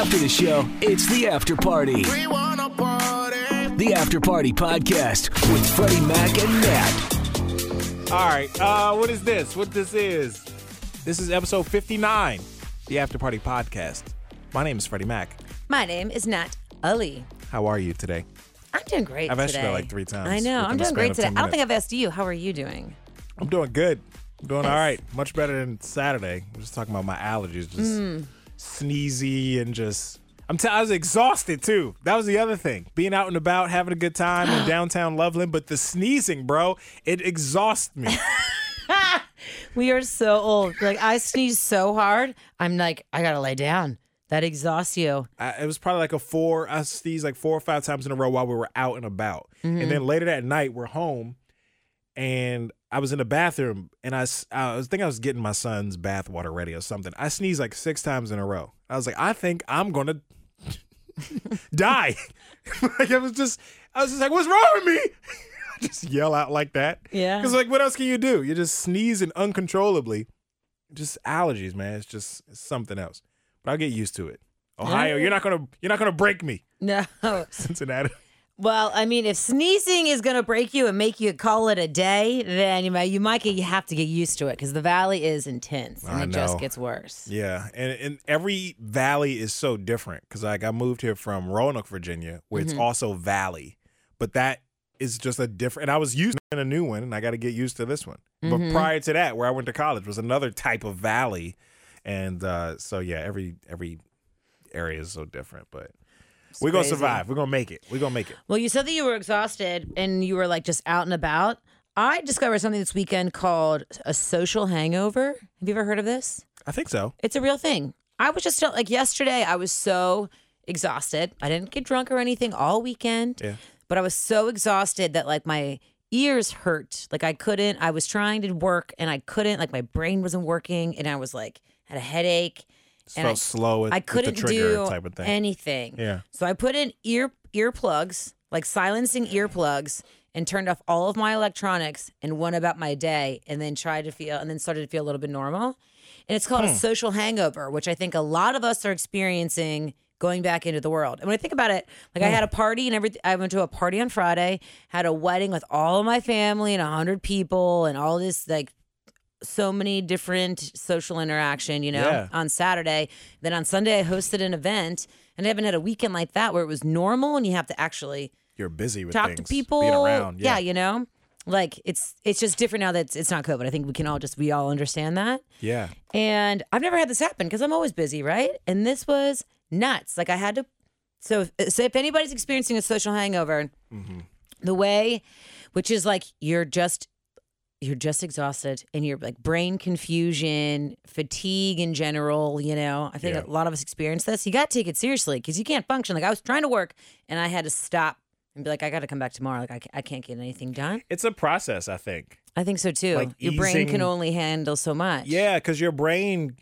After the show, it's the after party. We wanna party. The After Party Podcast with Freddy Mac and Nat. All right. Uh, what is this? What this is? This is episode 59, the After Party Podcast. My name is Freddy Mac. My name is Nat Ali. How are you today? I'm doing great I've asked you today. that like three times I know. within I'm the doing span great of today. 10 I don't think. I've asked you. How are you doing? I'm doing good. I'm doing all Yes. right. Much better than Saturday. I'm just talking about my allergies, just Mm. Sneezy and just. I'm t- I was exhausted too. That was the other thing. Being out and about, having a good time in downtown Loveland, but the sneezing, bro, it exhausts me. We are so old. Like I sneeze so hard, I'm like, I gotta lay down. That exhausts you. I, it was probably like a four. I sneezed like four or five times in a row while we were out and about. Mm-hmm. And then later that night, we're home, and I was in the bathroom, and I, I was think I was getting my son's bath water ready or something. I sneezed like six times in a row. I was like, I think I'm gonna die. like it was just, I was just like, what's wrong with me? just yell out like that. Yeah. Because like, what else can you do? You just sneezing uncontrollably. Just allergies, man. It's just it's something else. But I'll get used to it. Ohio, you're not gonna you're not gonna break me. No. Cincinnati. Well, I mean, if sneezing is gonna break you and make you call it a day, then you might you might get you have to get used to it because the valley is intense and I it just gets worse. Yeah, and and every valley is so different because like I moved here from Roanoke, Virginia, where Mm-hmm. it's also valley, but that is just a different. And I was used to a new one, and I got to get used to this one. Mm-hmm. But prior to that, where I went to college, was another type of valley, and uh, so yeah, every every area is so different, but. We're gonna crazy. survive. We're gonna make it. We're gonna make it. Well, you said that you were exhausted and you were like just out and about. I discovered something this weekend called a social hangover. Have you ever heard of this? I think so. It's a real thing. I was just like yesterday, I was so exhausted. I didn't get drunk or anything all weekend, Yeah. but I was so exhausted that like my ears hurt. Like I couldn't, I was trying to work and I couldn't, like my brain wasn't working and I was like, had a headache. Just And felt I- slow. With, I couldn't do type of thing. anything. Yeah. So I put in ear earplugs, like silencing earplugs, and turned off all of my electronics and went about my day and then tried to feel and then started to feel a little bit normal. And it's Hmm. called a social hangover, which I think a lot of us are experiencing going back into the world. And when I think about it, like I Hmm. had a party and everything I went to a party on Friday, had a wedding with all of my family and a hundred people and all this like so many different social interaction, you know, Yeah. on Saturday. Then on Sunday, I hosted an event, and I haven't had a weekend like that where it was normal and you have to actually You're busy with talk things, to people. being around. Yeah. you know, like it's it's just different now that it's, it's not COVID. I think we can all just we all understand that. yeah. And I've never had this happen because I'm always busy, right? And this was nuts. Like I had to. So, so if anybody's experiencing a social hangover, mm-hmm. the way, which is like you're just you're just exhausted and you're like brain confusion, fatigue in general. You know, I think Yeah. a lot of us experience this. You got to take it seriously because you can't function. Like I was trying to work and I had to stop and be like, I got to come back tomorrow. Like I, I can't get anything done. It's a process, I think. I think so too. Like Your brain can only handle so much. Yeah, because your brain,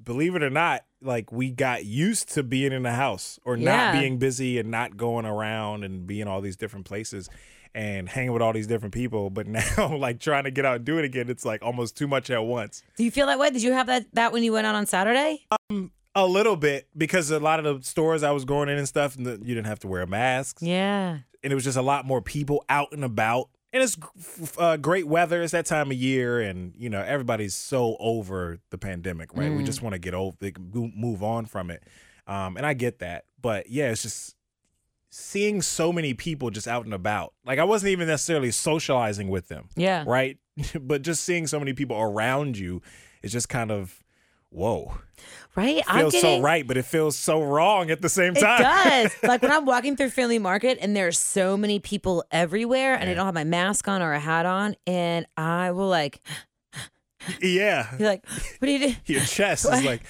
believe it or not, like we got used to being in the house or Yeah. not being busy and not going around and being all these different places and hanging with all these different people. But now, like trying to get out and do it again, it's like almost too much at once. Do you feel that way? Did you have that that when you went out on Saturday? Um, A little bit because a lot of the stores I was going in and stuff, and the, you didn't have to wear masks. Yeah. and it was just a lot more people out and about. And it's uh, great weather. It's that time of year, and you know everybody's so over the pandemic, right? We just want to get over, like, move on from it. Um, and I get that, but yeah, it's just seeing so many people just out and about. Like I wasn't even necessarily socializing with them, Yeah. right? but just seeing so many people around you is just kind of whoa. Right? I'm Feels getting, so right, but it feels so wrong at the same time. It does. like when I'm walking through Findlay Market and there's so many people everywhere and I don't have my mask on or a hat on and I will like yeah. be like, what do you do? Your chest is like,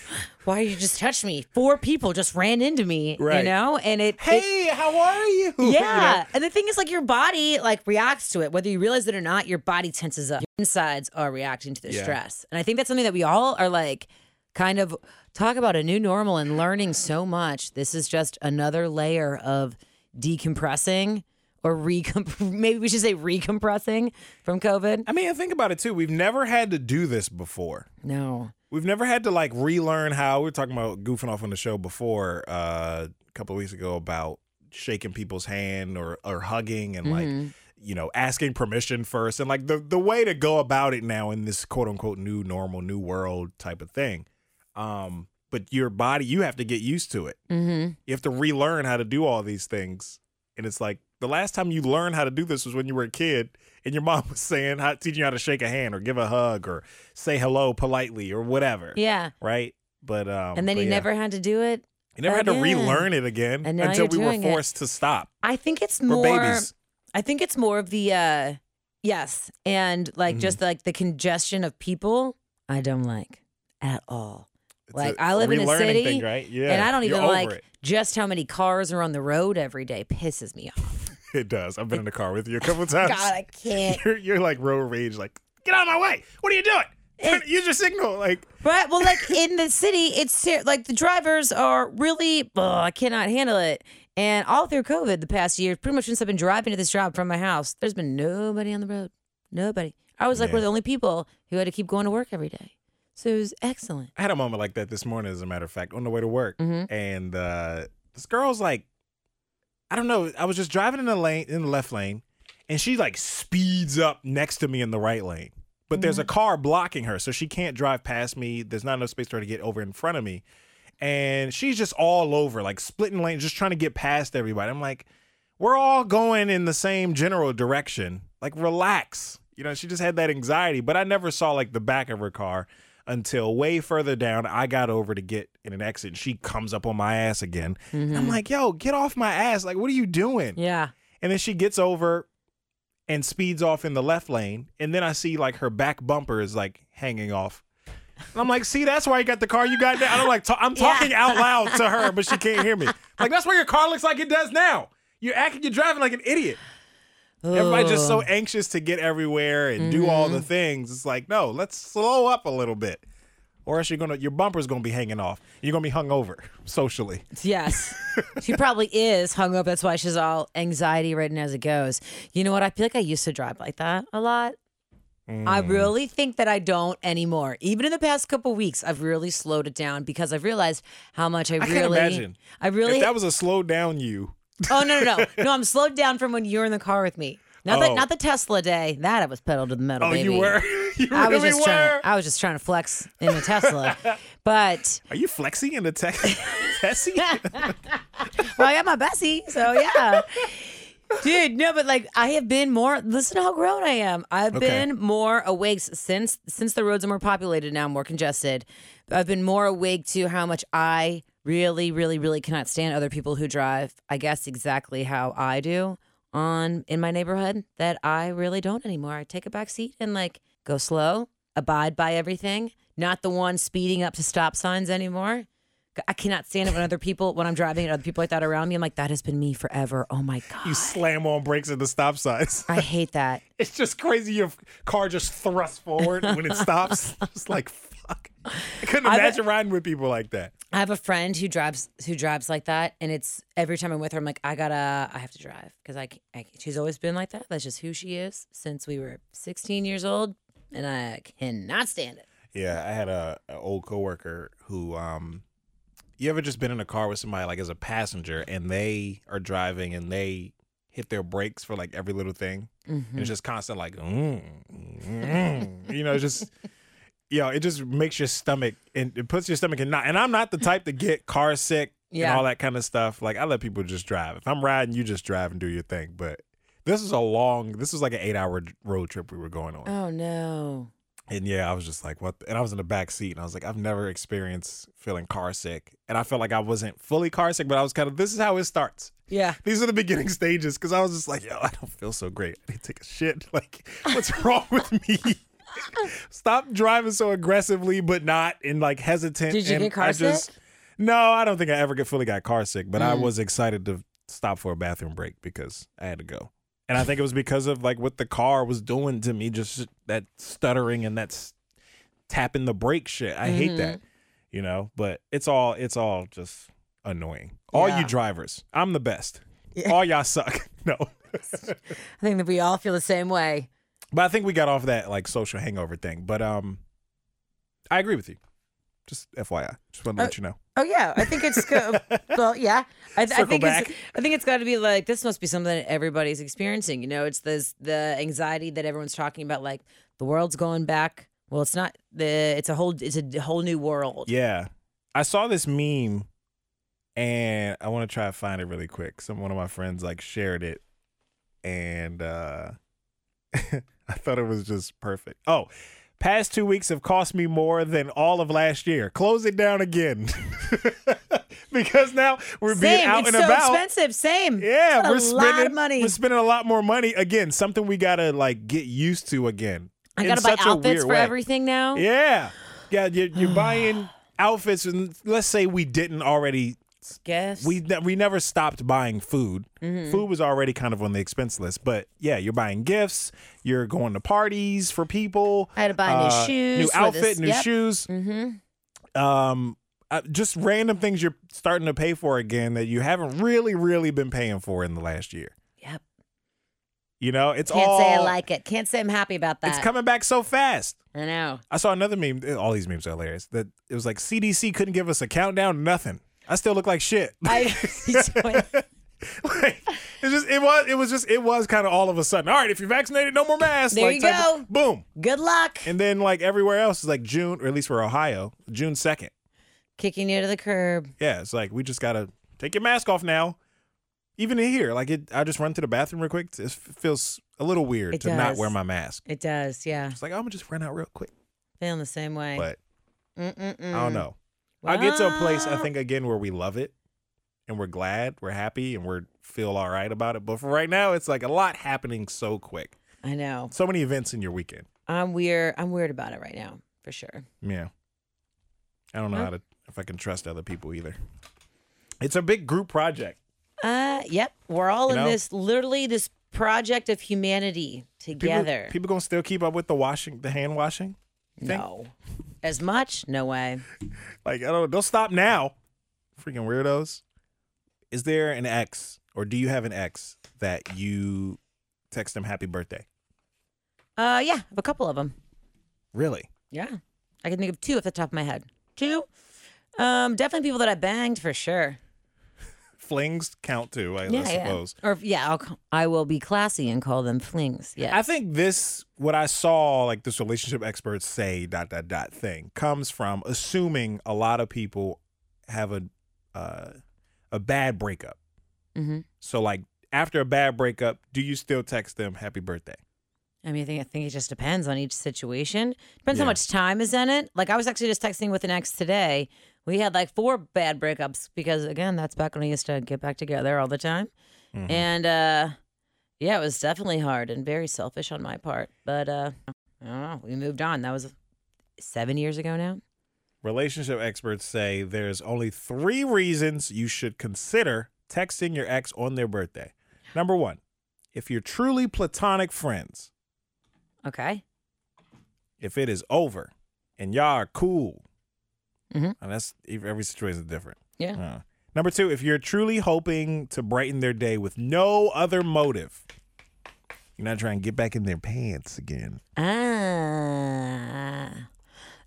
Why you just touched me? Four people just ran into me. You know? And it, it- hey, how are you? You know? yeah. And the thing is like your body like reacts to it. Whether you realize it or not, your body tenses up. Your insides are reacting to the Yeah. stress. And I think that's something that we all are like kind of talk about a new normal and learning so much. This is just another layer of decompressing or recomp- maybe we should say recompressing from COVID. I mean, think about it too. We've never had to do this before. No. We've never had to like relearn how we were talking about goofing off on the show before uh, a couple of weeks ago about shaking people's hand or or hugging and like you know asking permission first and like the the way to go about it now in this quote unquote new normal new world type of thing. Um, but your body you have to get used to it. Mm-hmm. You have to relearn how to do all these things, and it's like the last time you learned how to do this was when you were a kid and your mom was saying how teaching you how to shake a hand or give a hug or say hello politely or whatever Yeah. right? But um, And then you yeah. never had to do it. you never had to relearn it again until we were doing it. forced to stop. I think it's more. babies. I think it's more of the uh yes, and like Mm-hmm. just like the congestion of people. I don't like at all. It's Like a I live in a city, thing, right? Yeah, and I don't even like it. just how many cars are on the road every day. Pisses me off. It does. I've been in the car with you a couple times. God, I can't. You're, you're like road rage, like get out of my way. What are you doing? It- Use your signal. Like Right. Well, like in the city, it's like the drivers are really, oh, I cannot handle it. And all through COVID the past year, pretty much since I've been driving to this job from my house, there's been nobody on the road. Nobody. I was like Yeah. one of the only people who had to keep going to work every day. So it was excellent. I had a moment like that this morning, as a matter of fact, on the way to work, Mm-hmm. and uh, this girl's like, I don't know. I was just driving in the lane, in the left lane, and she like speeds up next to me in the right lane. But there's Mm-hmm. a car blocking her, so she can't drive past me. There's not enough space for her to get over in front of me, and she's just all over, like splitting lanes, just trying to get past everybody. I'm like, we're all going in the same general direction. Like, relax. You know, she just had that anxiety, but I never saw like the back of her car until way further down. I got over to get in an exit. And she comes up on my ass again. And I'm mm-hmm. like, yo, get off my ass. Like, what are you doing? Yeah. And then she gets over and speeds off in the left lane. And then I see like her back bumper is like hanging off. And I'm like, see, that's why you got the car you got now. I'm like, ta- I'm talking out loud to her, but she can't hear me. Like, that's why your car looks like it does now. You're acting, you're driving like an idiot. Everybody's just so anxious to get everywhere and do all the things. It's like, no, let's slow up a little bit. Or else you're gonna your bumper's gonna be hanging off. You're gonna be hung over socially. Yes. she probably is hung up. That's why she's all anxiety ridden as it goes. You know what? I feel like I used to drive like that a lot. I Mm. really think that I don't anymore. Even in the past couple weeks, I've really slowed it down because I've realized how much I, I really. I really. If that was a slow down you, oh no no no no! I'm slowed down from when you're in the car with me. Not Oh. the not the Tesla day. That I was pedal to the metal. oh, baby. you were, you I was really just were. trying. I was just trying to flex in a Tesla, but Are you flexing in the tech, Tessie? well, I got my bestie, so yeah. Dude, no, but like I have been more. Listen to how grown I am. I've Okay. been more awake since since the roads are more populated now, more congested. I've been more awake to how much I really, really, really cannot stand other people who drive. I guess exactly how I do on in my neighborhood. That I really don't anymore. I take a back seat and like go slow, abide by everything. Not the one speeding up to stop signs anymore. I cannot stand it when other people, when I'm driving and other people like that around me. I'm like, that has been me forever. Oh my God. you slam on brakes at the stop signs. I hate that. It's just crazy. Your car just thrusts forward when it stops. It's like fuck. I couldn't I've- imagine riding with people like that. I have a friend who drives who drives like that, and it's every time I'm with her, I'm like, I gotta, I have to drive because I, I- she's always been like that. That's just who she is since we were 16 years old, and I cannot stand it. Yeah, I had a, a old coworker who um you ever just been in a car with somebody like as a passenger and they are driving and they hit their brakes for like every little thing and it's just constant like mm, mm, you know just know it just makes your stomach and it puts your stomach in knot and i'm not the type to get car sick Yeah. and all that kind of stuff like i let people just drive if i'm riding you just drive and do your thing but this is a long this was like an eight hour road trip we were going on Oh no. and yeah, I was just like, what? the- And I was in the back seat, and I was like, I've never experienced feeling car sick, and I felt like I wasn't fully car sick, but I was kind of. This is how it starts. Yeah. These are the beginning stages, because I was just like, yo, I don't feel so great. I need to take a shit. Like, what's wrong with me? Stop driving so aggressively, but not in like hesitant. Did you and get car I just, sick? No, I don't think I ever get fully got car sick, but I Mm. was excited to stop for a bathroom break because I had to go. And I think it was because of like what the car was doing to me, just that stuttering and that's tapping the brake shit. I hate that, Mm-hmm. you know. But it's all it's all just annoying. All you drivers, I'm the best. All y'all suck. No. I think that we all feel the same way. But I think we got off that like social hangover thing. But um I agree with you. Just FYI. Just wanted to let you know. Oh yeah, I think it's good. well, yeah, I, I think back. it's. I think it's got to be like this. Must be something that everybody's experiencing. You know, it's this the anxiety that everyone's talking about. Like the world's going back. Well, it's not the. It's a whole. It's a whole new world. Yeah. I saw this meme and I want to try to find it really quick. Some one of my friends like shared it and uh I thought it was just perfect. Oh, past 2 weeks have cost me more than all of last year. Close it down again. because now we're being out it's and so about. expensive. Same. Yeah, we're lot spending of money. We're spending a lot more money again. Something we gotta like get used to again. I gotta buy outfits for way. everything now. Yeah, yeah. You're, you're buying outfits, and let's say we didn't already. Guess We ne- we never stopped buying food. Mm-hmm. Food was already kind of on the expense list, but yeah, you're buying gifts. You're going to parties for people. I had to buy new uh, shoes new outfit, this- new yep. shoes. Mm-hmm. Um, uh, just random things you're starting to pay for again that you haven't really, really been paying for in the last year. Yep. You know, it's all. Can't all. say I like it. Can't say I'm happy about that. It's coming back so fast. I know. I saw another meme. All these memes are hilarious. That it was like CDC couldn't give us a countdown. Nothing. I still look like shit. I. like, it's just it was it was just it was kind of all of a sudden. All right, if you're vaccinated, no more masks. There like, you type of- go. boom. Good luck. And then like everywhere else is like June, or at least for Ohio, June second. Kicking you to the curb. Yeah, it's like we just gotta take your mask off now. Even in here, like it, I just run to the bathroom real quick. It feels a little weird It to not wear my mask. It does. Yeah. It's like I'm gonna just run out real quick. Feeling the same way. But Mm-mm-mm. I don't know. I'll get to a place I think again where we love it and we're glad, we're happy, and we're feel all right about it. But for right now, it's like a lot happening so quick. I know. So many events in your weekend. I'm weird. I'm weird about it right now, for sure. Yeah. I don't know Huh? how to if I can trust other people either. It's a big group project. Uh, yep. We're all You in know? this literally this project of humanity People, together. people gonna still keep up with the washing, the hand washing. thing? no. As much? No way. Like I don't. They'll stop now. Freaking weirdos. Is there an ex, or do you have an ex that you text them happy birthday? Uh, yeah. I have a couple of them. Really? Yeah. I can think of two off the top of my head. Two. Um, definitely people that I banged for sure. Flings count too, I, I suppose. yeah. Or yeah, I'll, I will be classy and call them flings. Yeah. I think this, what I saw, like this relationship experts say, dot dot dot thing, comes from assuming a lot of people have a uh, a bad breakup. hmm So, like after a bad breakup, do you still text them happy birthday? I mean, I think I think it just depends on each situation. Depends how much time is in it. Like I was actually just texting with an ex today. We had like four bad breakups because again, that's back when I used to get back together all the time. Mhm. And uh yeah, it was definitely hard and very selfish on my part. But uh I don't know. We moved on. That was seven years ago now. Relationship experts say there's only three reasons you should consider texting your ex on their birthday. Number one, if you're truly platonic friends, Okay. if it is over and y'all are cool, Mhm. and that's every situation is different. Yeah. Uh, number two, if you're truly hoping to brighten their day with no other motive, you're not trying to get back in their pants again. Ah.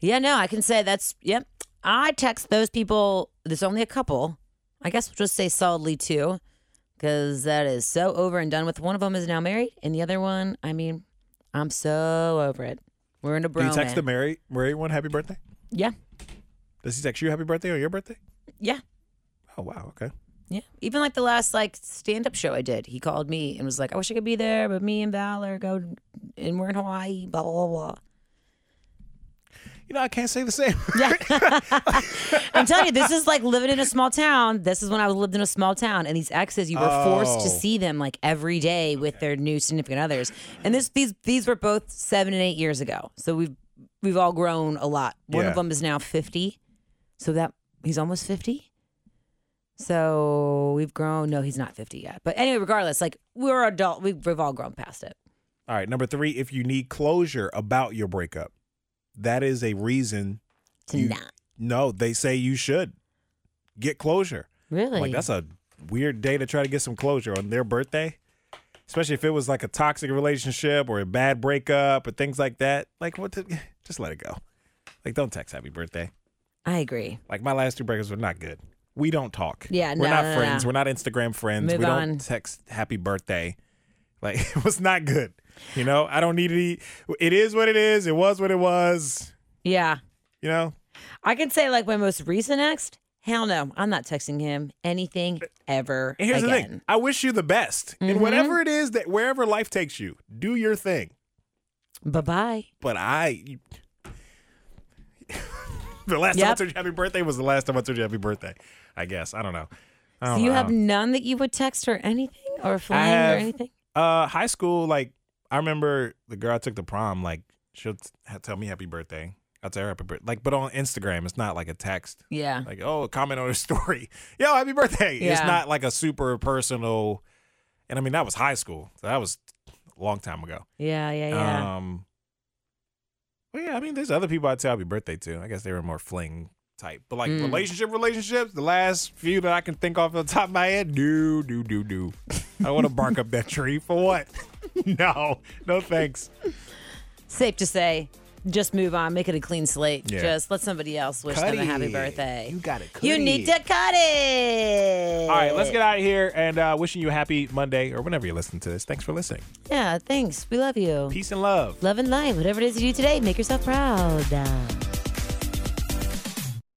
Yeah, no, I can say that's, yep. I text those people, there's only a couple. I guess we'll just say solidly two, because that is so over and done with. One of them is now married, and the other one, I mean, I'm so over it. We're in a Do you text bromance. the married, married one happy birthday? Yeah, Does he text you happy birthday on your birthday? yeah, Oh, wow. Okay. yeah. Even like the last like stand up show I did, he called me and was like, I wish I could be there, but me and Valor go, and we're in Hawaii, blah, blah, blah. You know, I can't say the same. Yeah. I'm telling you, this is like living in a small town. This is when I lived in a small town, and these exes, you were forced to Oh. see them like every day with their new significant others. And this, these, these were both seven and eight years ago. So we've we've all grown a lot. One Yeah. of them is now 50, so that he's almost 50. So we've grown. No, he's not 50 yet. But anyway, regardless, like we're adult. We've, we've all grown past it. All right. Number three, if you need closure about your breakup, that is a reason. To You- not No, they say you should get closure. really. Like that's a weird day to try to get some closure on their birthday. Especially if it was like a toxic relationship or a bad breakup or things like that. Like, what? The, just let it go. Like, don't text happy birthday. I agree. Like, my last two breakups were not good. We don't talk. Yeah, we're no, not no, no. friends. We're not Instagram friends. Move we don't text happy birthday. Like, it was not good. You know, I don't need. Eat. It is what it is. It was what it was. Yeah. You know, I can say like my most recent ex. Hell no, I'm not texting him anything ever And here's again. the thing. I wish you the best in Mhm. whatever it is that wherever life takes you. Do your thing. Bye bye. But I, the last time I Yep. told you happy birthday was the last time I told you happy birthday. I guess I don't know. I don't you know. have none that you would text her anything or fling have- or anything? uh high school. Like I remember the girl I took to prom. Like she'll tell me happy birthday. I'll tell her happy birthday. Like, but on Instagram, it's not like a text. Yeah. Like, oh, comment on her story. Yo, happy birthday. Yeah. It's not like a super personal. And I mean, that was high school. So that was a long time ago. Yeah, yeah, yeah. Um, well, yeah, I mean, there's other people I'd say happy birthday to. I guess they were more fling type, but like Mm. relationship relationships, the last few that I can think off the top of my head, do do do do. I want to bark up that tree for what? no, no thanks. Safe to say, just move on, make it a clean slate. Yeah. Just let somebody else wish them a happy birthday. You got it. You need to cut it. All right, let's get out of here and uh, wishing you a happy Monday or whenever you listen to this. Thanks for listening. Yeah, thanks. We love you. Peace and love. Love and light. Whatever it is you do today, make yourself proud.